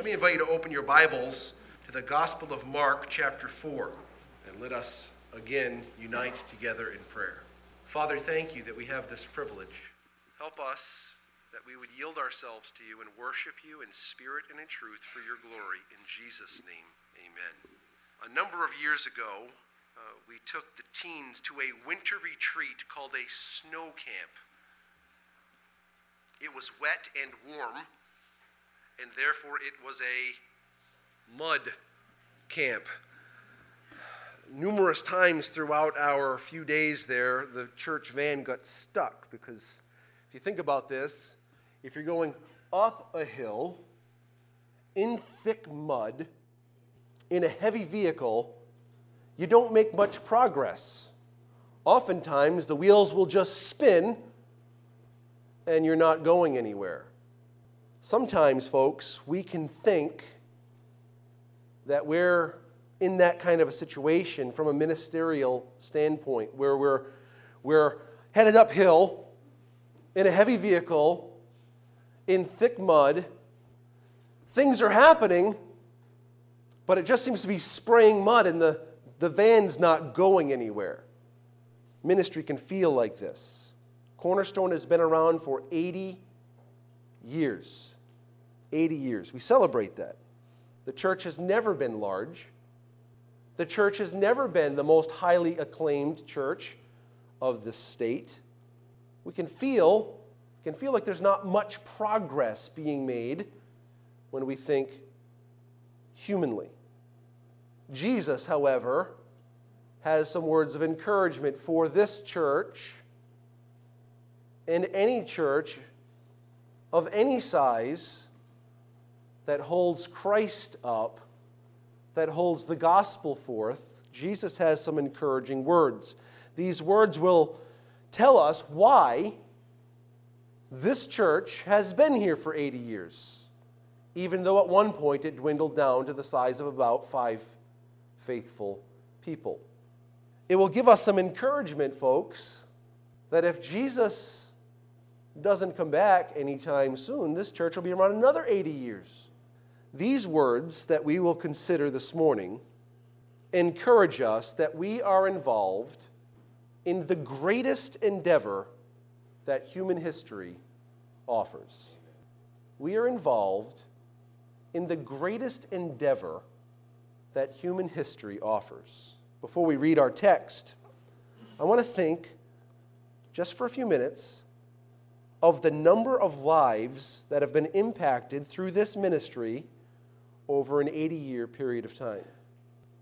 Let me invite you to open your Bibles to the Gospel of Mark, chapter 4, and let us again unite together in prayer. Father, thank you that we have this privilege. Help us that we would yield ourselves to you and worship you in spirit and in truth for your glory. In Jesus' name, amen. A number of years ago, uh, we took the teens to a winter retreat called a snow camp. It was wet and warm, and therefore it was a mud camp. Numerous times throughout our few days there, the church van got stuck because if you think about this, if you're going up a hill in thick mud in a heavy vehicle, you don't make much progress. Oftentimes, the wheels will just spin and you're not going anywhere. Sometimes, folks, we can think that we're in that kind of a situation from a ministerial standpoint where we're, we're headed uphill in a heavy vehicle in thick mud. Things are happening, but it just seems to be spraying mud and the, the van's not going anywhere. Ministry can feel like this. Cornerstone has been around for 80 years. 80 years. We celebrate that. The church has never been large. The church has never been the most highly acclaimed church of the state. We can feel, can feel like there's not much progress being made when we think humanly. Jesus, however, has some words of encouragement for this church and any church of any size that holds Christ up, that holds the gospel forth. Jesus has some encouraging words. These words will tell us why this church has been here for 80 years, even though at one point it dwindled down to the size of about five faithful people. It will give us some encouragement, folks, that if Jesus doesn't come back anytime soon, this church will be around another 80 years. These words that we will consider this morning encourage us that we are involved in the greatest endeavor that human history offers. We are involved in the greatest endeavor that human history offers. Before we read our text, I want to think just for a few minutes of the number of lives that have been impacted through this ministry over an 80 year period of time.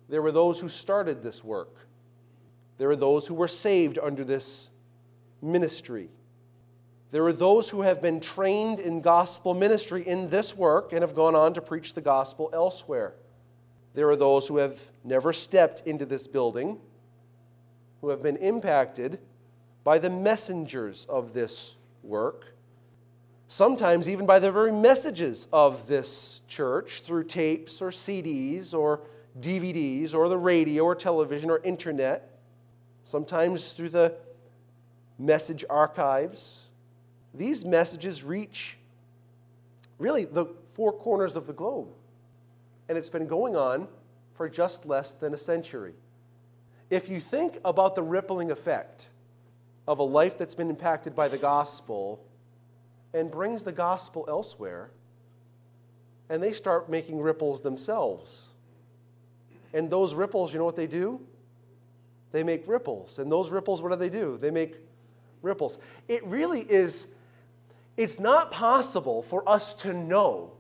There were those who started this work, there were those who were saved under this ministry. There are those who have been trained in gospel ministry in this work and have gone on to preach the gospel elsewhere. There are those who have never stepped into this building, who have been impacted by the messengers of this work, sometimes even by the very messages of this church through tapes or CDs or DVDs or the radio or television or internet, sometimes through the message archives. These messages reach really the four corners of the globe and it's been going on for just less than a century. If you think about the rippling effect of a life that's been impacted by the gospel and brings the gospel elsewhere, and they start making ripples themselves. And those ripples, you know what they do? They make ripples. And those ripples, what do they do? They make ripples. It really is, it's not possible for us to know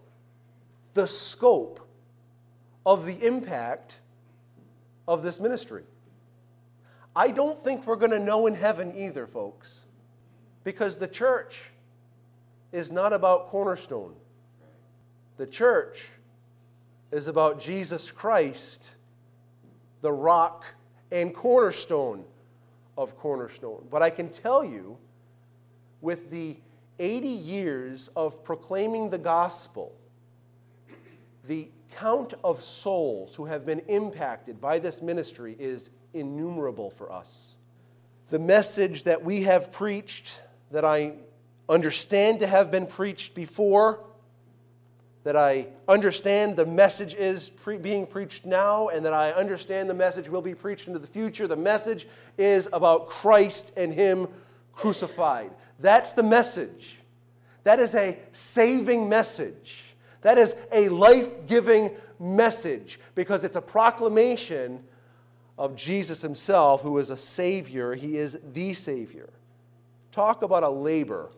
the scope of the impact of this ministry. I don't think we're going to know in heaven either, folks, because the church is not about cornerstone. The church is about Jesus Christ, the rock and cornerstone of cornerstone. But I can tell you, with the 80 years of proclaiming the gospel, the count of souls who have been impacted by this ministry is innumerable for us. The message that we have preached, that I understand to have been preached before, that I understand the message is pre- being preached now, and that I understand the message will be preached into the future. The message is about Christ and Him crucified. That's the message. That is a saving message. That is a life giving message because it's a proclamation of Jesus Himself, who is a Savior. He is the Savior. Talk about a labor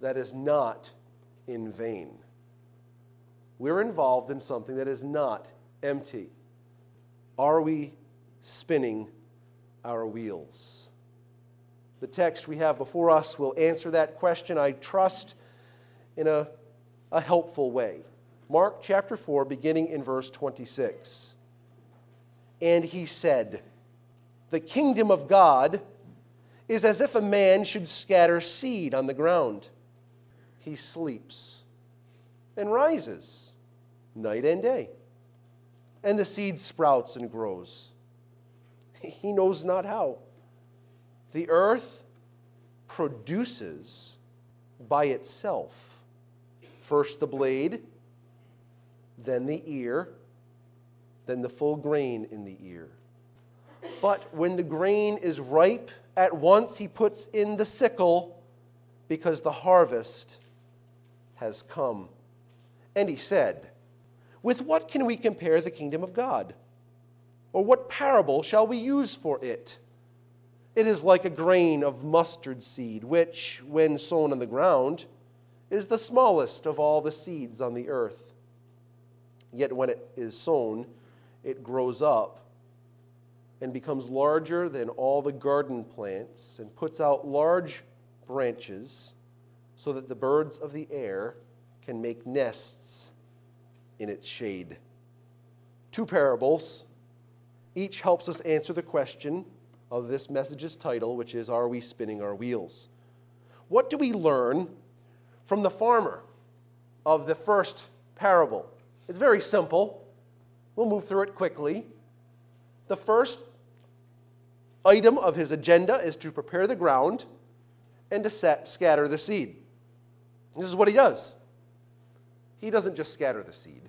that is not in vain we're involved in something that is not empty. Are we spinning our wheels? The text we have before us will answer that question, I trust, in a, a helpful way. Mark chapter 4, beginning in verse 26. And he said, The kingdom of God is as if a man should scatter seed on the ground. He sleeps and rises night and day. And the seed sprouts and grows. He knows not how. The earth produces by itself first the blade, then the ear, then the full grain in the ear. But when the grain is ripe, at once he puts in the sickle because the harvest has come. And he said, with what can we compare the kingdom of God? Or what parable shall we use for it? It is like a grain of mustard seed, which, when sown on the ground, is the smallest of all the seeds on the earth. Yet when it is sown, it grows up and becomes larger than all the garden plants and puts out large branches so that the birds of the air can make nests in its shade. Two parables. Each helps us answer the question of this message's title, which is Are We Spinning Our Wheels? What do we learn from the farmer of the first parable? It's very simple. We'll move through it quickly. The first item of his agenda is to prepare the ground and to set, scatter the seed. This is what he does. He doesn't just scatter the seed,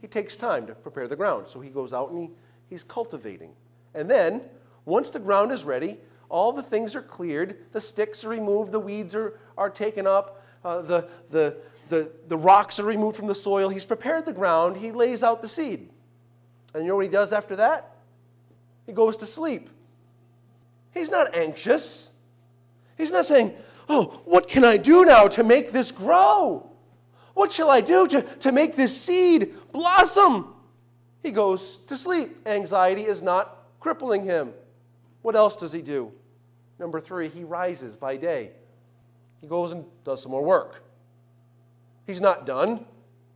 he takes time to prepare the ground. So he goes out and he, he's cultivating. And then, once the ground is ready, all the things are cleared, the sticks are removed, the weeds are, are taken up, uh, the, the, the, the rocks are removed from the soil. He's prepared the ground, he lays out the seed. And you know what he does after that? He goes to sleep. He's not anxious. He's not saying, Oh, what can I do now to make this grow? What shall I do to, to make this seed blossom? He goes to sleep. Anxiety is not crippling him. What else does he do? Number three, he rises by day. He goes and does some more work. He's not done.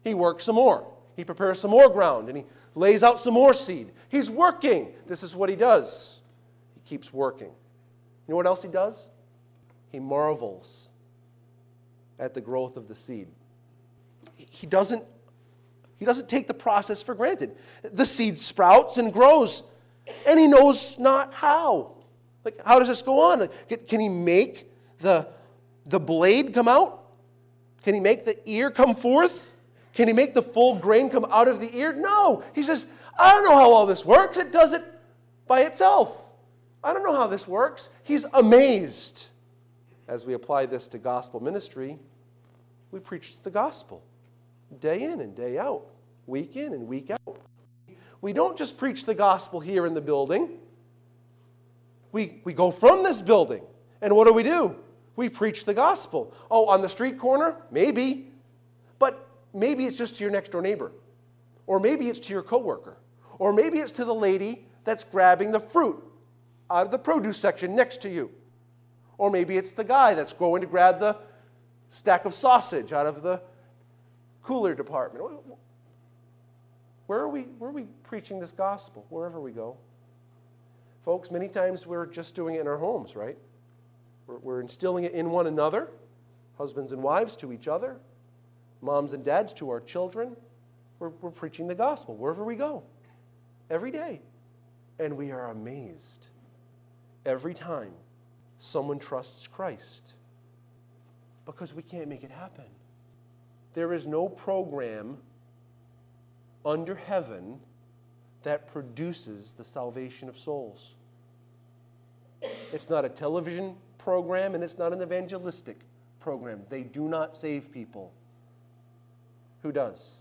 He works some more. He prepares some more ground and he lays out some more seed. He's working. This is what he does. He keeps working. You know what else he does? He marvels at the growth of the seed he doesn't he doesn't take the process for granted. The seed sprouts and grows, and he knows not how. Like, how does this go on? Can he make the, the blade come out? Can he make the ear come forth? Can he make the full grain come out of the ear? No. He says, I don't know how all this works. It does it by itself. I don't know how this works. He's amazed. As we apply this to gospel ministry, we preach the gospel day in and day out, week in and week out. We don't just preach the gospel here in the building. We, we go from this building, and what do we do? We preach the gospel. Oh, on the street corner? Maybe. But maybe it's just to your next door neighbor. Or maybe it's to your coworker. Or maybe it's to the lady that's grabbing the fruit out of the produce section next to you. Or maybe it's the guy that's going to grab the stack of sausage out of the cooler department. Where are we, where are we preaching this gospel? Wherever we go. Folks, many times we're just doing it in our homes, right? We're, instilling it in one another, husbands and wives to each other, moms and dads to our children. We're, we're preaching the gospel wherever we go, every day. And we are amazed every time someone trusts Christ because we can't make it happen. There is no program under heaven that produces the salvation of souls. It's not a television program and it's not an evangelistic program. They do not save people. Who does?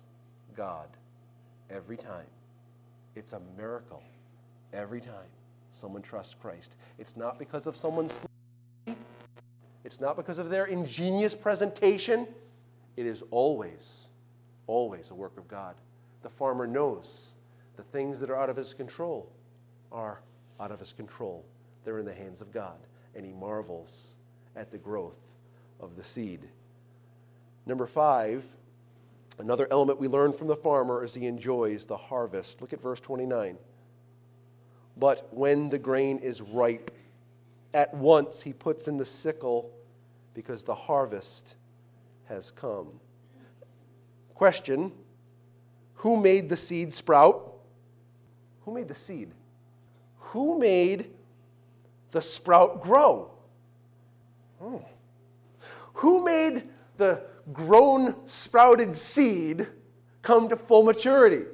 God. Every time. It's a miracle. Every time someone trusts Christ. It's not because of someone's it's not because of their ingenious presentation. It is always, always a work of God. The farmer knows the things that are out of his control are out of his control. They're in the hands of God. And he marvels at the growth of the seed. Number five, another element we learn from the farmer is he enjoys the harvest. Look at verse 29. But when the grain is ripe, at once he puts in the sickle because the harvest has come. Question Who made the seed sprout? Who made the seed? Who made the sprout grow? Oh. Who made the grown, sprouted seed come to full maturity?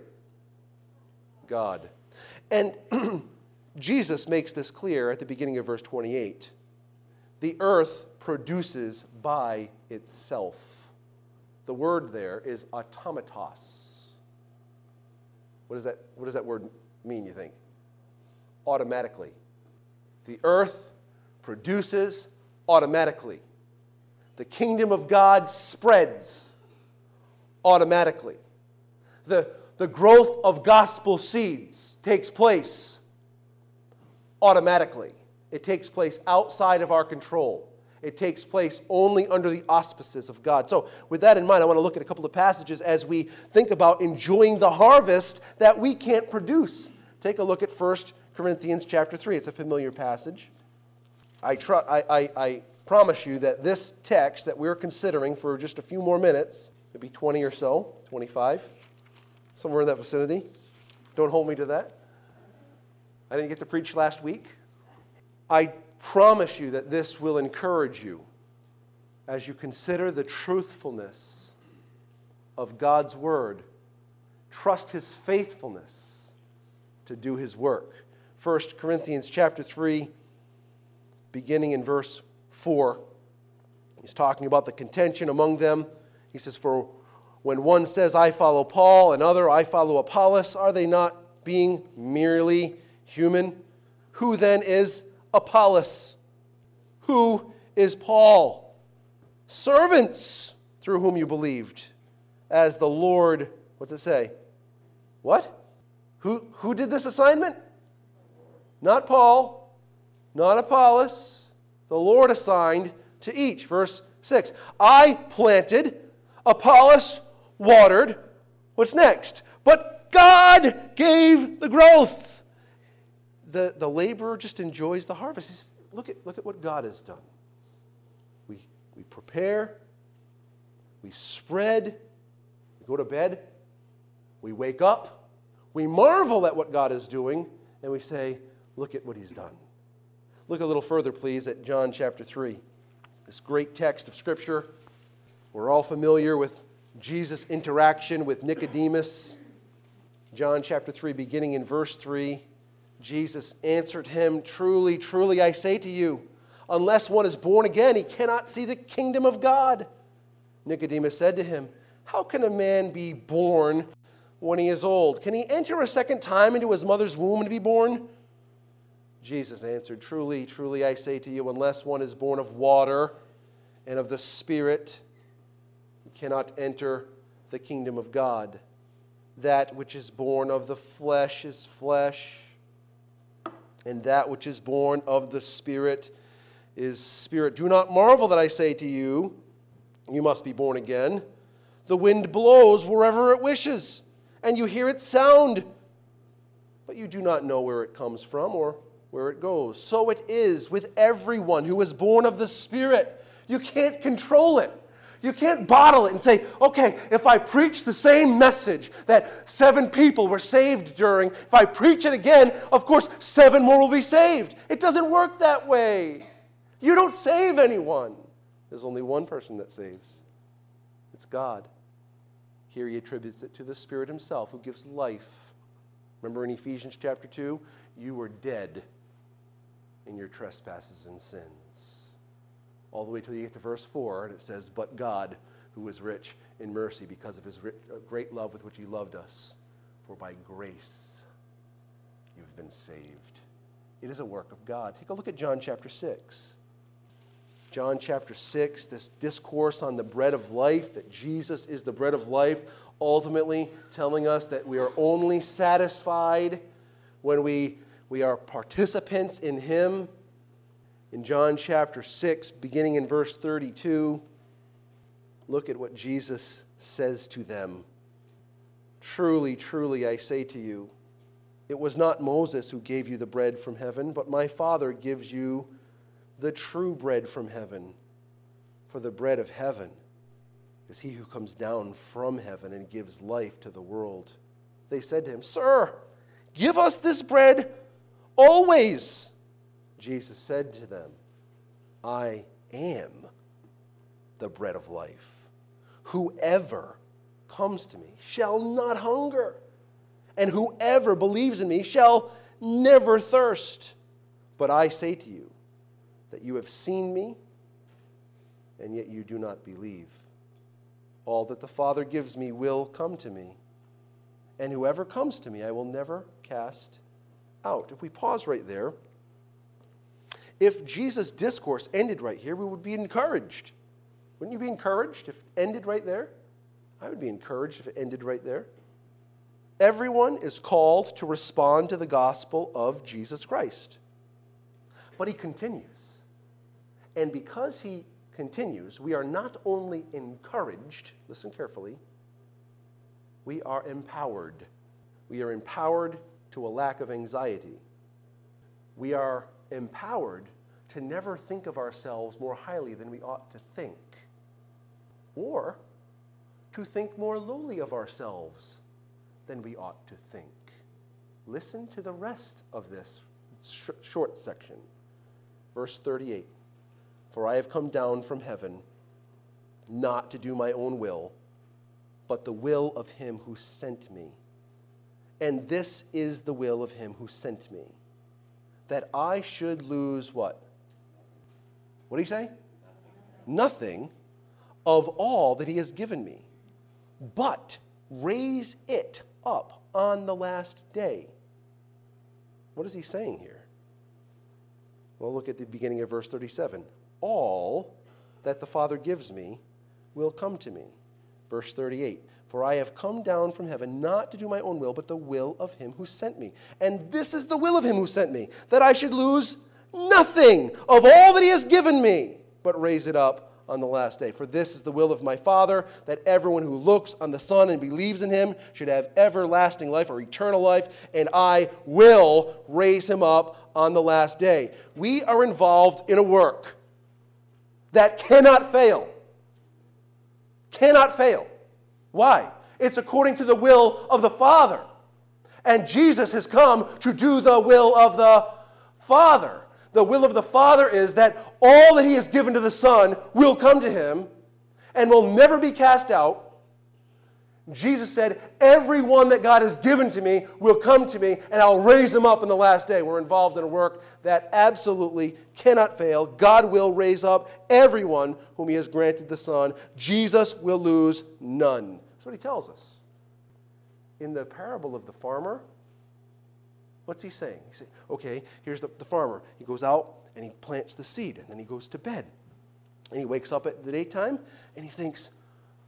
God. And Jesus makes this clear at the beginning of verse 28. The earth produces by itself. The word there is automatos. What does that, what does that word mean, you think? Automatically. The earth produces automatically. The kingdom of God spreads automatically. The, the growth of gospel seeds takes place automatically. It takes place outside of our control. It takes place only under the auspices of God. So, with that in mind, I want to look at a couple of passages as we think about enjoying the harvest that we can't produce. Take a look at 1 Corinthians chapter 3. It's a familiar passage. I, tr- I, I, I promise you that this text that we're considering for just a few more minutes, maybe 20 or so, 25, somewhere in that vicinity. Don't hold me to that. I didn't get to preach last week. I promise you that this will encourage you as you consider the truthfulness of God's word. Trust his faithfulness to do his work. 1 Corinthians chapter 3 beginning in verse 4 he's talking about the contention among them. He says for when one says I follow Paul another I follow Apollos are they not being merely human? Who then is Apollos. Who is Paul? Servants through whom you believed, as the Lord, what's it say? What? Who, who did this assignment? Not Paul, not Apollos. The Lord assigned to each. Verse 6 I planted, Apollos watered. What's next? But God gave the growth the, the laborer just enjoys the harvest. He's, look, at, look at what God has done. We, we prepare, we spread, we go to bed, we wake up, we marvel at what God is doing, and we say, Look at what he's done. Look a little further, please, at John chapter 3. This great text of Scripture. We're all familiar with Jesus' interaction with Nicodemus. John chapter 3, beginning in verse 3. Jesus answered him, Truly, truly, I say to you, unless one is born again, he cannot see the kingdom of God. Nicodemus said to him, How can a man be born when he is old? Can he enter a second time into his mother's womb and be born? Jesus answered, Truly, truly, I say to you, unless one is born of water and of the Spirit, he cannot enter the kingdom of God. That which is born of the flesh is flesh and that which is born of the Spirit is spirit. Do not marvel that I say to you, you must be born again. The wind blows wherever it wishes, and you hear its sound, but you do not know where it comes from or where it goes. So it is with everyone who is born of the Spirit. You can't control it. You can't bottle it and say, okay, if I preach the same message that seven people were saved during, if I preach it again, of course, seven more will be saved. It doesn't work that way. You don't save anyone. There's only one person that saves it's God. Here he attributes it to the Spirit himself who gives life. Remember in Ephesians chapter 2, you were dead in your trespasses and sins. All the way till you get to verse 4, and it says, But God, who is rich in mercy because of his uh, great love with which he loved us, for by grace you've been saved. It is a work of God. Take a look at John chapter 6. John chapter 6, this discourse on the bread of life, that Jesus is the bread of life, ultimately telling us that we are only satisfied when we, we are participants in Him. In John chapter 6, beginning in verse 32, look at what Jesus says to them Truly, truly, I say to you, it was not Moses who gave you the bread from heaven, but my Father gives you the true bread from heaven. For the bread of heaven is he who comes down from heaven and gives life to the world. They said to him, Sir, give us this bread always. Jesus said to them, I am the bread of life. Whoever comes to me shall not hunger, and whoever believes in me shall never thirst. But I say to you, that you have seen me, and yet you do not believe. All that the Father gives me will come to me, and whoever comes to me I will never cast out. If we pause right there, if Jesus' discourse ended right here, we would be encouraged. Wouldn't you be encouraged if it ended right there? I would be encouraged if it ended right there. Everyone is called to respond to the gospel of Jesus Christ. But he continues. And because he continues, we are not only encouraged, listen carefully, we are empowered. We are empowered to a lack of anxiety. We are empowered to never think of ourselves more highly than we ought to think, or to think more lowly of ourselves than we ought to think. Listen to the rest of this sh- short section. Verse 38. For I have come down from heaven not to do my own will, but the will of him who sent me. And this is the will of him who sent me, that I should lose what? What do you say? Nothing of all that he has given me, but raise it up on the last day. What is he saying here? Well, look at the beginning of verse 37 all that the Father gives me will come to me. Verse 38 For I have come down from heaven not to do my own will, but the will of him who sent me. And this is the will of him who sent me, that I should lose nothing of all that he has given me, but raise it up on the last day. For this is the will of my Father, that everyone who looks on the Son and believes in him should have everlasting life or eternal life, and I will raise him up on the last day. We are involved in a work that cannot fail. Cannot fail. Why? It's according to the will of the Father. And Jesus has come to do the will of the Father. The will of the Father is that all that He has given to the Son will come to Him and will never be cast out Jesus said, Everyone that God has given to me will come to me, and I'll raise them up in the last day. We're involved in a work that absolutely cannot fail. God will raise up everyone whom He has granted the Son. Jesus will lose none. That's what He tells us. In the parable of the farmer, what's He saying? He says, Okay, here's the, the farmer. He goes out and he plants the seed, and then he goes to bed. And he wakes up at the daytime, and he thinks,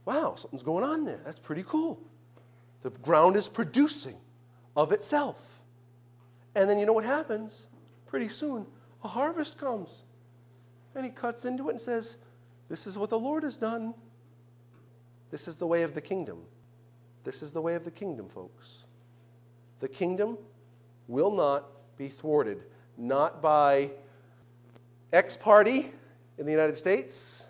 wow, something's going on there. That's pretty cool. The ground is producing of itself. And then you know what happens? Pretty soon, a harvest comes. And he cuts into it and says, This is what the Lord has done. This is the way of the kingdom. This is the way of the kingdom, folks. The kingdom will not be thwarted, not by X party in the United States,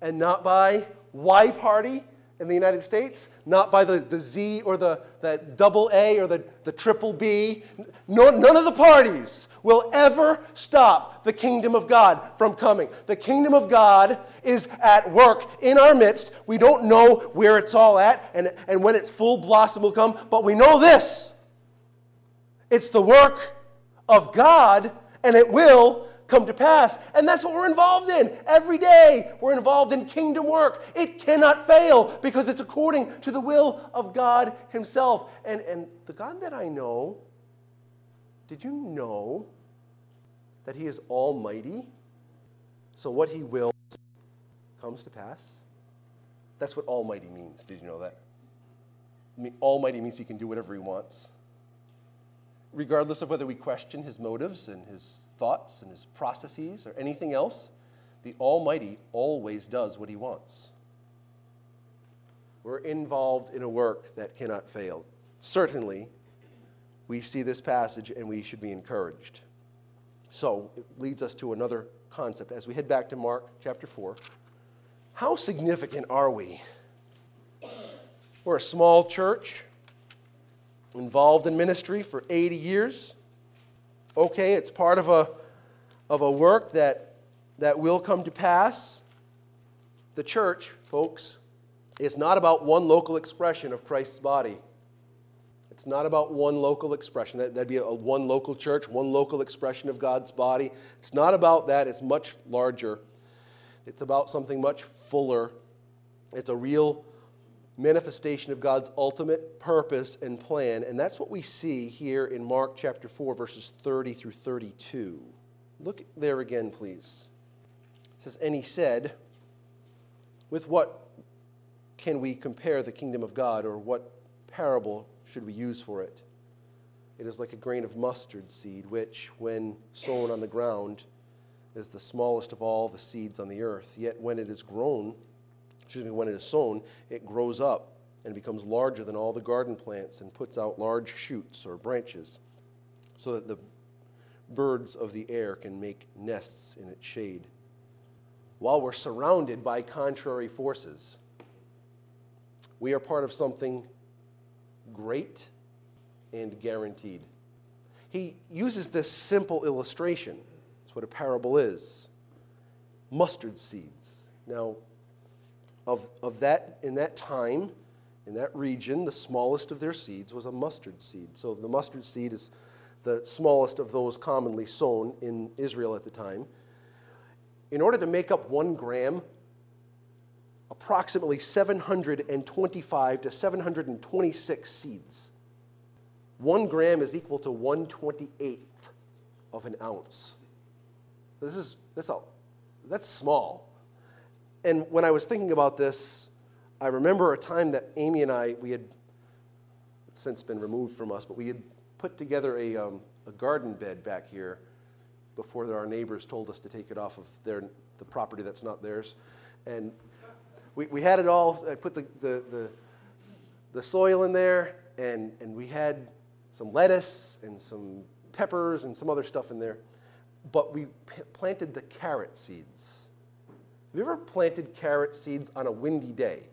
and not by Y party in the United States, not by the, the Z or the, the double A or the, the triple B. No, none of the parties will ever stop the kingdom of God from coming. The kingdom of God is at work in our midst. We don't know where it's all at and, and when its full blossom will come, but we know this it's the work of God, and it will come to pass. And that's what we're involved in. Every day, we're involved in kingdom work. It cannot fail because it's according to the will of God Himself. And, and the God that I know, did you know that He is almighty? So what He wills comes to pass? That's what almighty means. Did you know that? Almighty means He can do whatever He wants regardless of whether we question his motives and his thoughts and his processes or anything else, the Almighty always does what he wants. We're involved in a work that cannot fail. Certainly, we see this passage and we should be encouraged. So, it leads us to another concept. As we head back to Mark chapter 4, how significant are we? We're a small church involved in ministry for 80 years. Okay, it's part of a, of a work that, that will come to pass. The church, folks, is not about one local expression of Christ's body. It's not about one local expression. That, would be a, a one local church, one local expression of God's body. It's not about that, it's much larger. It's about something much fuller. It's a real manifestation of God's ultimate purpose and plan. And that's what we see here in Mark chapter 4, verses 30 through 32. Look there again, please. It says, And he said, With what can we compare the kingdom of God, or what parable should we use for it? It is like a grain of mustard seed, which, when sown on the ground, is the smallest of all the seeds on the earth. Yet when it is grown, excuse me, when it is sown, it grows up and becomes larger than all the garden plants and puts out large shoots or branches so that the birds of the air can make nests in its shade. While we're surrounded by contrary forces, we are part of something great and guaranteed. He uses this simple illustration. That's what a parable is mustard seeds. Now, of, of that, in that time, in that region, the smallest of their seeds was a mustard seed. So the mustard seed is the smallest of those commonly sown in Israel at the time. In order to make up one gram, approximately 725 to 726 seeds. One gram is equal to 128th of an ounce. This is that's, a, that's small. And when I was thinking about this, I remember a time that Amy and I, we had since been removed from us, but we had put together a, um, a garden bed back here before our neighbors told us to take it off of their, the property that's not theirs. And we, we had it all, I put the, the, the, the soil in there, and, and we had some lettuce and some peppers and some other stuff in there. But we p- planted the carrot seeds have you ever planted carrot seeds on a windy day?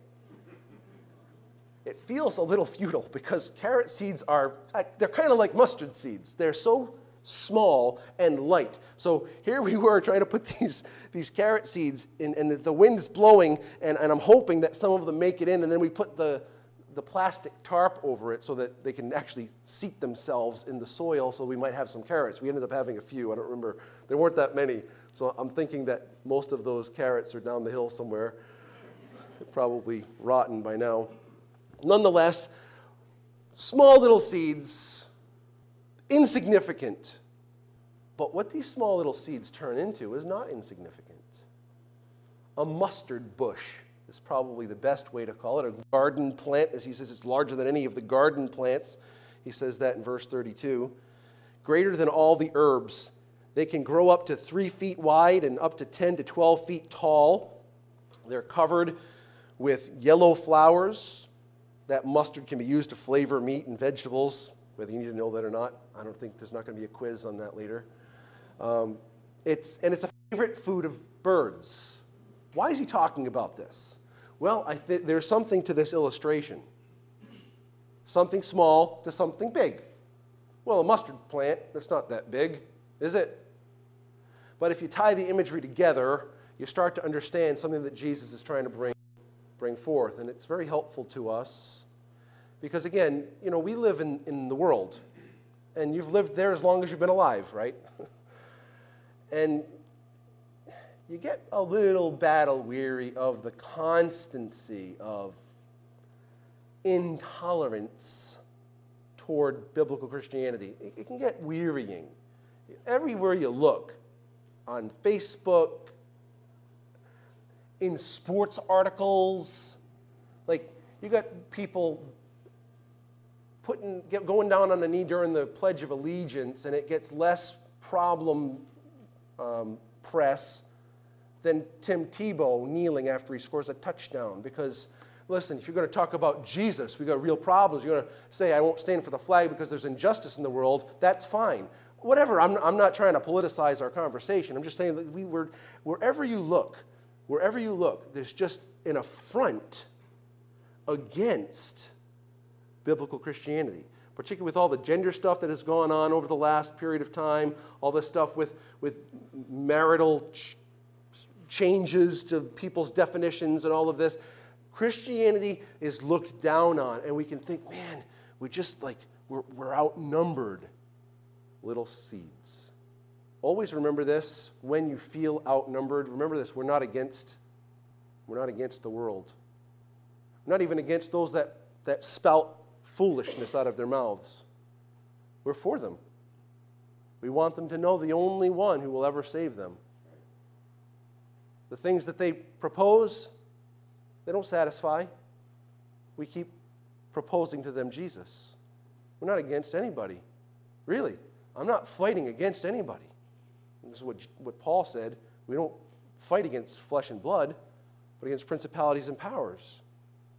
It feels a little futile because carrot seeds are, they're kind of like mustard seeds. They're so small and light. So here we were trying to put these, these carrot seeds in, and the wind is blowing, and, and I'm hoping that some of them make it in, and then we put the, the plastic tarp over it so that they can actually seat themselves in the soil so we might have some carrots. We ended up having a few. I don't remember. There weren't that many. So I'm thinking that most of those carrots are down the hill somewhere, probably rotten by now. Nonetheless, small little seeds, insignificant. But what these small little seeds turn into is not insignificant. A mustard bush is probably the best way to call it. A garden plant, as he says, it's larger than any of the garden plants. He says that in verse 32. Greater than all the herbs. They can grow up to three feet wide and up to 10 to 12 feet tall. They're covered with yellow flowers. That mustard can be used to flavor meat and vegetables, whether you need to know that or not. I don't think there's not going to be a quiz on that later. Um, it's, and it's a favorite food of birds. Why is he talking about this? Well, I th- there's something to this illustration. Something small to something big. Well, a mustard plant, that's not that big, is it? But if you tie the imagery together, you start to understand something that Jesus is trying to bring, bring forth. And it's very helpful to us because, again, you know, we live in, in the world, and you've lived there as long as you've been alive, right? and you get a little battle weary of the constancy of intolerance toward biblical Christianity. It, it can get wearying. Everywhere you look, on Facebook, in sports articles. Like, you got people putting, going down on the knee during the Pledge of Allegiance, and it gets less problem um, press than Tim Tebow kneeling after he scores a touchdown. Because, listen, if you're going to talk about Jesus, we got real problems. You're going to say, I won't stand for the flag because there's injustice in the world. That's fine whatever, I'm, I'm not trying to politicize our conversation. I'm just saying that we were, wherever you look, wherever you look, there's just an affront against biblical Christianity, particularly with all the gender stuff that has gone on over the last period of time, all this stuff with, with marital ch- changes to people's definitions and all of this. Christianity is looked down on, and we can think, man, we just like, we're, we're outnumbered little seeds. Always remember this when you feel outnumbered. Remember this we're not against we're not against the world. We're not even against those that, that spout foolishness out of their mouths. We're for them. We want them to know the only one who will ever save them. The things that they propose, they don't satisfy. We keep proposing to them Jesus. We're not against anybody, really. I'm not fighting against anybody. This is what, what Paul said. We don't fight against flesh and blood, but against principalities and powers.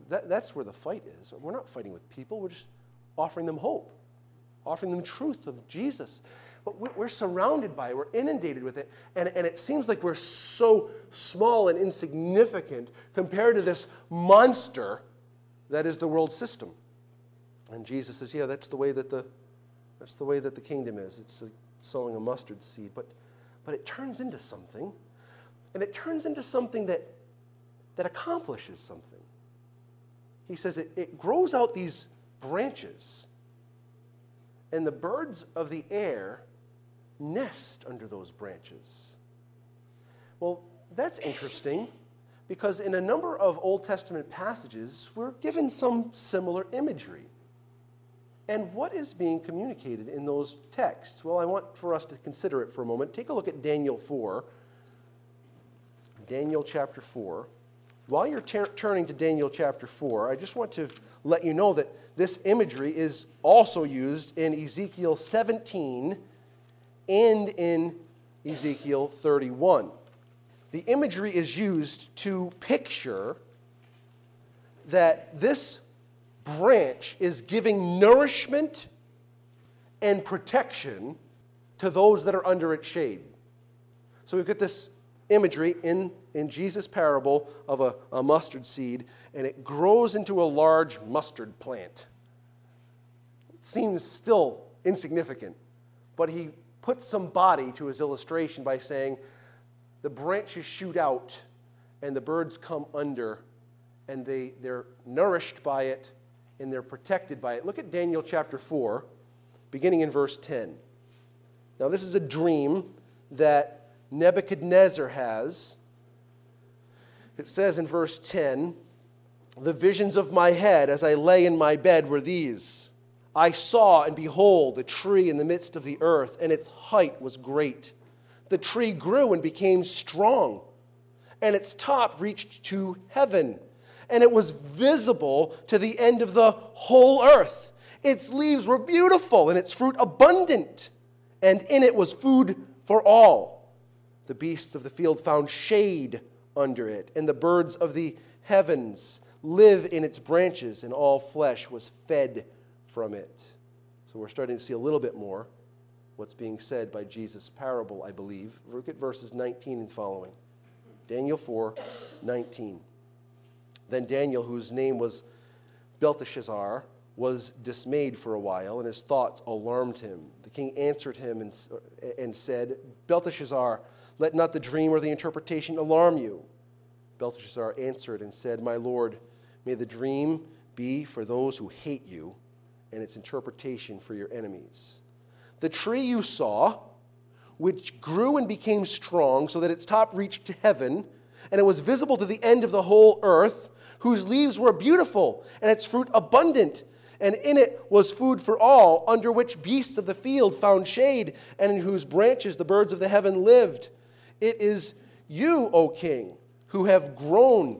That, that's where the fight is. We're not fighting with people, we're just offering them hope, offering them truth of Jesus. But we're surrounded by it, we're inundated with it, and, and it seems like we're so small and insignificant compared to this monster that is the world system. And Jesus says, Yeah, that's the way that the that's the way that the kingdom is. It's sowing a mustard seed. But, but it turns into something, and it turns into something that, that accomplishes something. He says it, it grows out these branches, and the birds of the air nest under those branches. Well, that's interesting because in a number of Old Testament passages, we're given some similar imagery. And what is being communicated in those texts? Well, I want for us to consider it for a moment. Take a look at Daniel 4. Daniel chapter 4. While you're ter- turning to Daniel chapter 4, I just want to let you know that this imagery is also used in Ezekiel 17 and in Ezekiel 31. The imagery is used to picture that this branch is giving nourishment and protection to those that are under its shade. So we've got this imagery in, in Jesus' parable of a, a mustard seed, and it grows into a large mustard plant. It seems still insignificant, but he puts some body to his illustration by saying the branches shoot out and the birds come under and they, they're nourished by it and they're protected by it. Look at Daniel chapter 4, beginning in verse 10. Now, this is a dream that Nebuchadnezzar has. It says in verse 10 The visions of my head as I lay in my bed were these I saw, and behold, a tree in the midst of the earth, and its height was great. The tree grew and became strong, and its top reached to heaven and it was visible to the end of the whole earth. Its leaves were beautiful and its fruit abundant, and in it was food for all. The beasts of the field found shade under it, and the birds of the heavens live in its branches, and all flesh was fed from it. So we're starting to see a little bit more what's being said by Jesus' parable, I believe. Look at verses 19 and following. Daniel 4 19. Then Daniel, whose name was Belteshazzar, was dismayed for a while, and his thoughts alarmed him. The king answered him and, and said, Belteshazzar, let not the dream or the interpretation alarm you. Belteshazzar answered and said, My lord, may the dream be for those who hate you, and its interpretation for your enemies. The tree you saw, which grew and became strong, so that its top reached to heaven, and it was visible to the end of the whole earth, whose leaves were beautiful, and its fruit abundant and in it was food for all, under which beasts of the field found shade, and in whose branches the birds of the heaven lived. It is you, O king, who have grown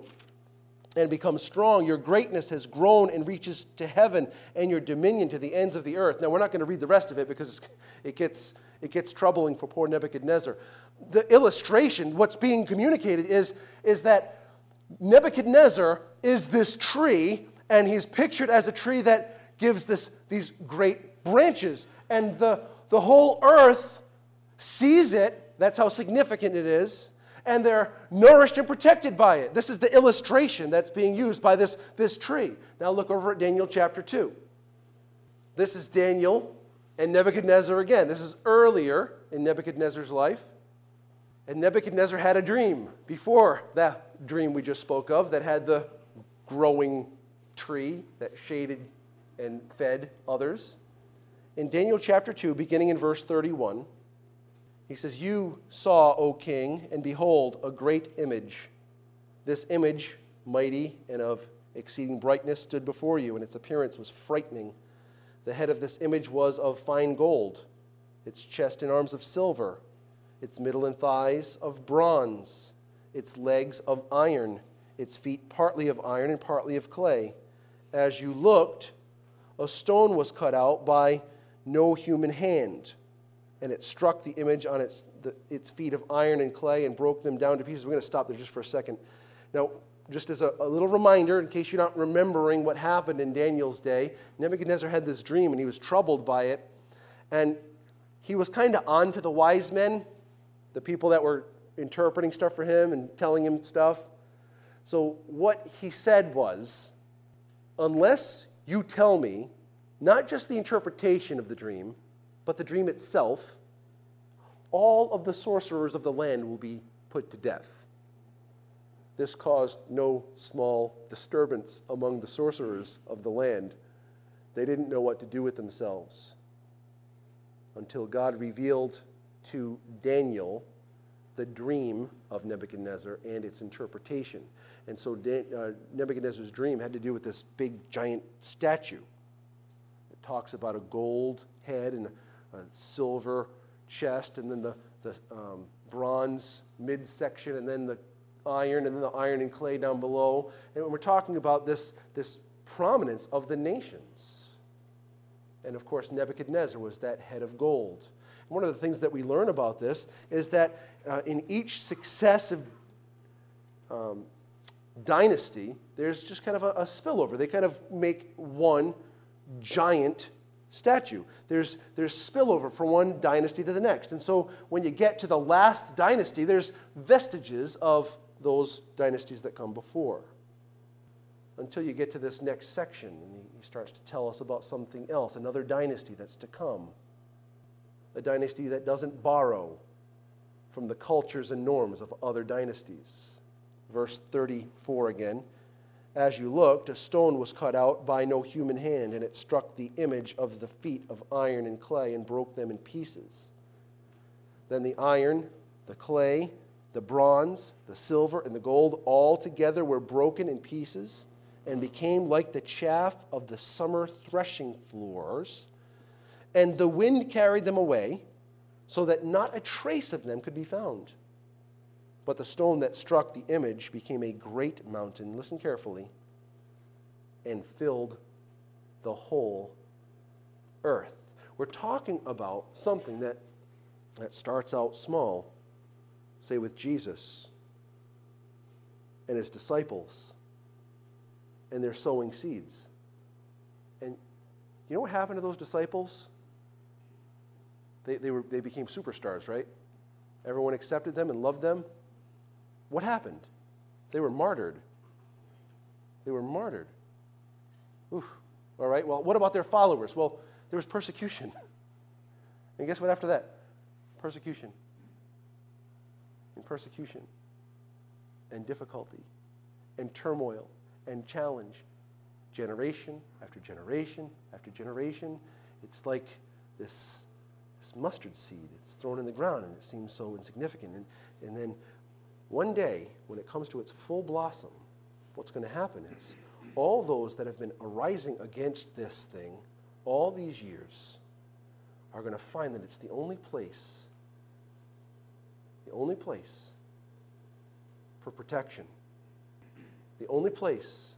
and become strong. Your greatness has grown and reaches to heaven, and your dominion to the ends of the earth. Now, we're not going to read the rest of it because it gets, it gets troubling for poor Nebuchadnezzar. The illustration, what's being communicated, is, is that Nebuchadnezzar is this tree and he's pictured as a tree that gives this, these great branches. And the, the whole earth sees it. That's how significant it is. And they're nourished and protected by it. This is the illustration that's being used by this, this tree. Now look over at Daniel chapter 2. This is Daniel and Nebuchadnezzar again. This is earlier in Nebuchadnezzar's life. And Nebuchadnezzar had a dream before that dream we just spoke of that had the growing tree that shaded and fed others. In Daniel chapter 2, beginning in verse 31, he says, You saw, O king, and behold, a great image. This image, mighty and of exceeding brightness, stood before you, and its appearance was frightening. The head of this image was of fine gold, its chest and arms of silver, its middle and thighs of bronze, its legs of iron, its feet partly of iron and partly of clay as you looked, a stone was cut out by no human hand, and it struck the image on its, the, its feet of iron and clay and broke them down to pieces. We're going to stop there just for a second. Now, just as a, a, little reminder, in case you're not remembering what happened in Daniel's day, Nebuchadnezzar had this dream and he was troubled by it. And he was kind of on to the wise men, the people that were interpreting stuff for him and telling him stuff. So, what he said was, unless you tell me not just the interpretation of the dream, but the dream itself, all of the sorcerers of the land will be put to death. This caused no small disturbance among the sorcerers of the land. They didn't know what to do with themselves until God revealed to Daniel the dream of Nebuchadnezzar and its interpretation. And so uh, Nebuchadnezzar's dream had to do with this big giant statue. It talks about a gold head and a, a silver chest, and then the, the um, bronze midsection, and then the iron, and then the iron and clay down below. And we're talking about this, this prominence of the nations. And of course, Nebuchadnezzar was that head of gold. One of the things that we learn about this is that uh, in each successive um, dynasty, there's just kind of a, a spillover. They kind of make one giant statue. There's, there's spillover from one dynasty to the next. And so when you get to the last dynasty, there's vestiges of those dynasties that come before. Until you get to this next section, and he starts to tell us about something else, another dynasty that's to come. A dynasty that doesn't borrow from the cultures and norms of other dynasties. Verse 34 again. As you looked, a stone was cut out by no human hand, and it struck the image of the feet of iron and clay and broke them in pieces. Then the iron, the clay, the bronze, the silver, and the gold all together were broken in pieces and became like the chaff of the summer threshing floors. And the wind carried them away so that not a trace of them could be found. But the stone that struck the image became a great mountain, listen carefully, and filled the whole earth. We're talking about something that, that starts out small, say with Jesus and his disciples, and they're sowing seeds. And you know what happened to those disciples? They, they, were, they became superstars, right? Everyone accepted them and loved them. What happened? They were martyred. They were martyred. Oof. All right, well, what about their followers? Well, there was persecution. And guess what after that? Persecution. And persecution. And difficulty. And turmoil. And challenge. Generation after generation after generation. It's like this, this mustard seed. It's thrown in the ground and it seems so insignificant. And, and then one day, when it comes to its full blossom, what's going to happen is all those that have been arising against this thing all these years are going to find that it's the only place, the only place for protection, the only place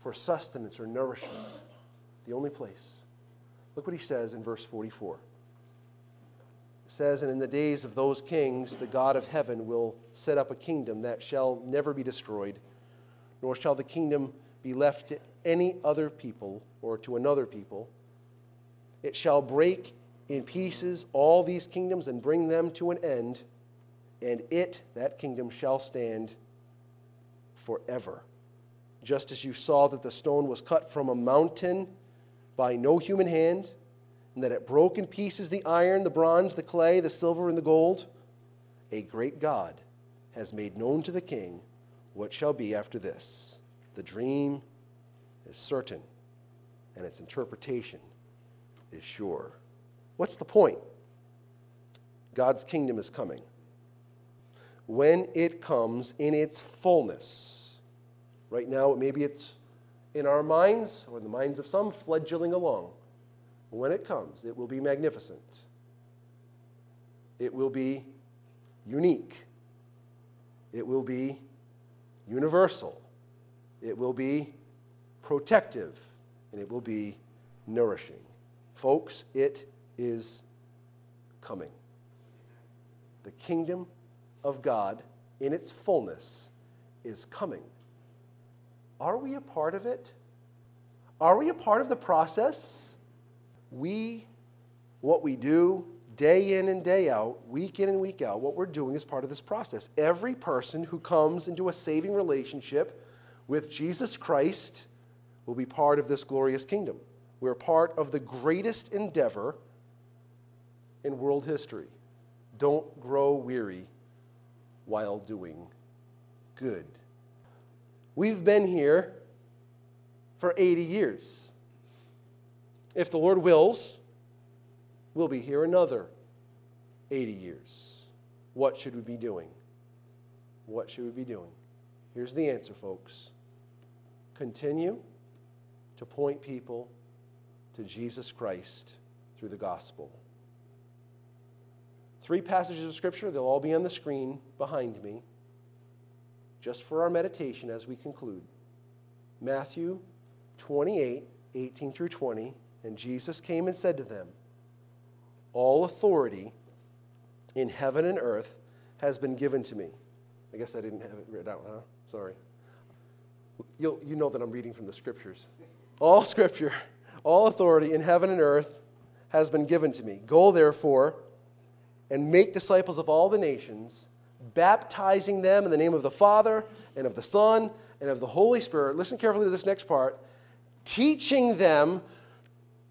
for sustenance or nourishment, the only place. Look what he says in verse 44. Says, And in the days of those kings, the God of heaven will set up a kingdom that shall never be destroyed, nor shall the kingdom be left to any other people or to another people. It shall break in pieces all these kingdoms and bring them to an end, and it, that kingdom, shall stand forever. Just as you saw that the stone was cut from a mountain by no human hand, and that it broke in pieces the iron, the bronze, the clay, the silver, and the gold, a great God has made known to the king what shall be after this. The dream is certain, and its interpretation is sure. What's the point? God's kingdom is coming. When it comes in its fullness, right now, maybe it's in our minds or in the minds of some fledgling along. When it comes, it will be magnificent. It will be unique. It will be universal. It will be protective. And it will be nourishing. Folks, it is coming. The kingdom of God in its fullness is coming. Are we a part of it? Are we a part of the process? We, what we do day in and day out, week in and week out, what we're doing is part of this process. Every person who comes into a saving relationship with Jesus Christ will be part of this glorious kingdom. We're part of the greatest endeavor in world history. Don't grow weary while doing good. We've been here for 80 years. If the Lord wills, we'll be here another 80 years. What should we be doing? What should we be doing? Here's the answer, folks. Continue to point people to Jesus Christ through the gospel. Three passages of Scripture, they'll all be on the screen behind me, just for our meditation as we conclude. Matthew 28 18 through 20. And Jesus came and said to them, All authority in heaven and earth has been given to me. I guess I didn't have it written out, huh? Sorry. You'll, you know that I'm reading from the scriptures. All scripture, all authority in heaven and earth has been given to me. Go therefore and make disciples of all the nations, baptizing them in the name of the Father and of the Son and of the Holy Spirit. Listen carefully to this next part teaching them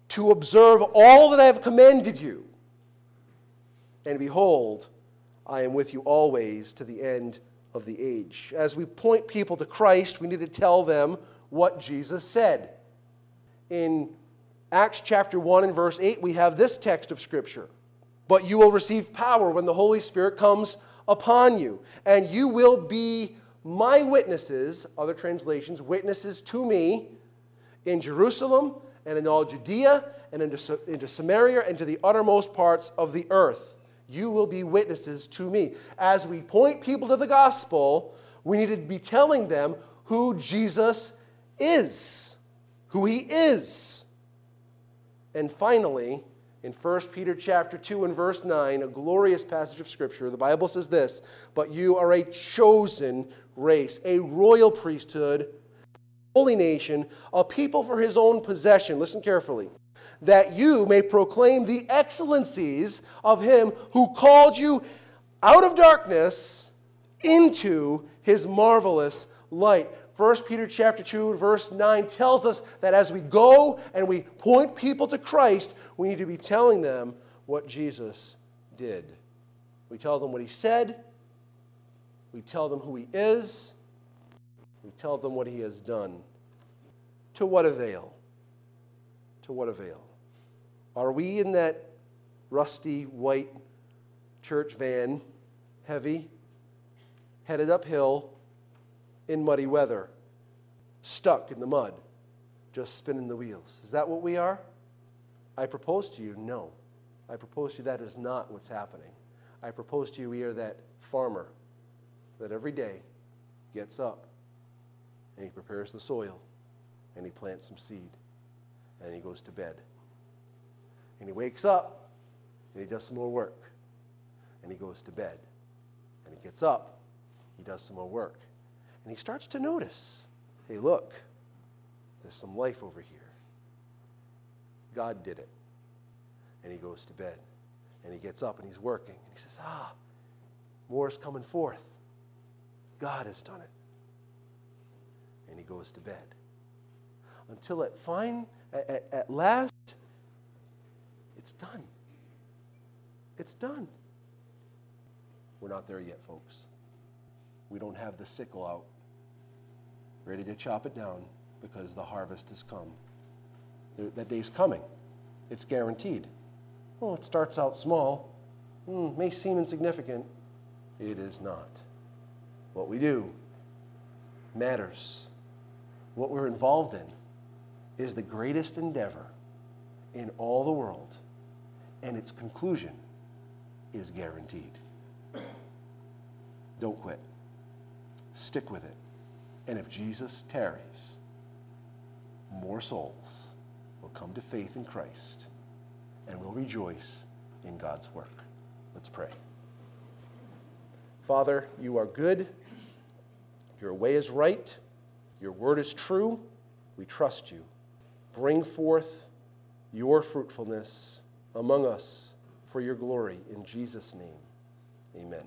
to observe all that I have commanded you. And behold, I am with you always to the end of the age. As we point people to Christ, we need to tell them what Jesus said. In Acts chapter 1 and verse 8, we have this text of Scripture. But you will receive power when the Holy Spirit comes upon you, and you will be my witnesses, other translations, witnesses to me in Jerusalem and in all Judea and into, into Samaria and to the uttermost parts of the earth. You will be witnesses to me. As we point people to the gospel, we need to be telling them who Jesus is, who he is. And finally, in 1 Peter chapter 2 and verse 9, a glorious passage of scripture, the Bible says this, "But you are a chosen race, a royal priesthood, holy nation, a people for his own possession." Listen carefully. That you may proclaim the excellencies of him who called you out of darkness into his marvelous light. 1 Peter chapter 2 verse 9 tells us that as we go and we point people to Christ, we need to be telling them what Jesus did. We tell them what he said, we tell them who he is, we tell them what he has done. To what avail? To what avail? Are we in that rusty white church van, heavy, headed uphill in muddy weather, stuck in the mud, just spinning the wheels? Is that what we are? I propose to you, no. I propose to you that is not what's happening. I propose to you we are that farmer that every day gets up and he prepares the soil and he plants some seed and he goes to bed. And he wakes up and he does some more work and he goes to bed. And he gets up, he does some more work. And he starts to notice hey, look, there's some life over here. God did it. And he goes to bed. And he gets up and he's working. And he says, ah, more is coming forth. God has done it. And he goes to bed. Until at fine, at, at, last, it's done. It's done. We're not there yet, folks. We don't have the sickle out, ready to chop it down because the harvest has come. That day's coming. It's guaranteed. Well, it starts out small, mm, may seem insignificant. It is not. What we do matters. What we're involved in is the greatest endeavor in all the world, and its conclusion is guaranteed. Don't quit. Stick with it. And if Jesus tarries, more souls will come to faith in Christ and will rejoice in God's work. Let's pray. Father, you are good. Your way is right. Your word is true. We trust you. Bring forth your fruitfulness among us for your glory. In Jesus' name, amen.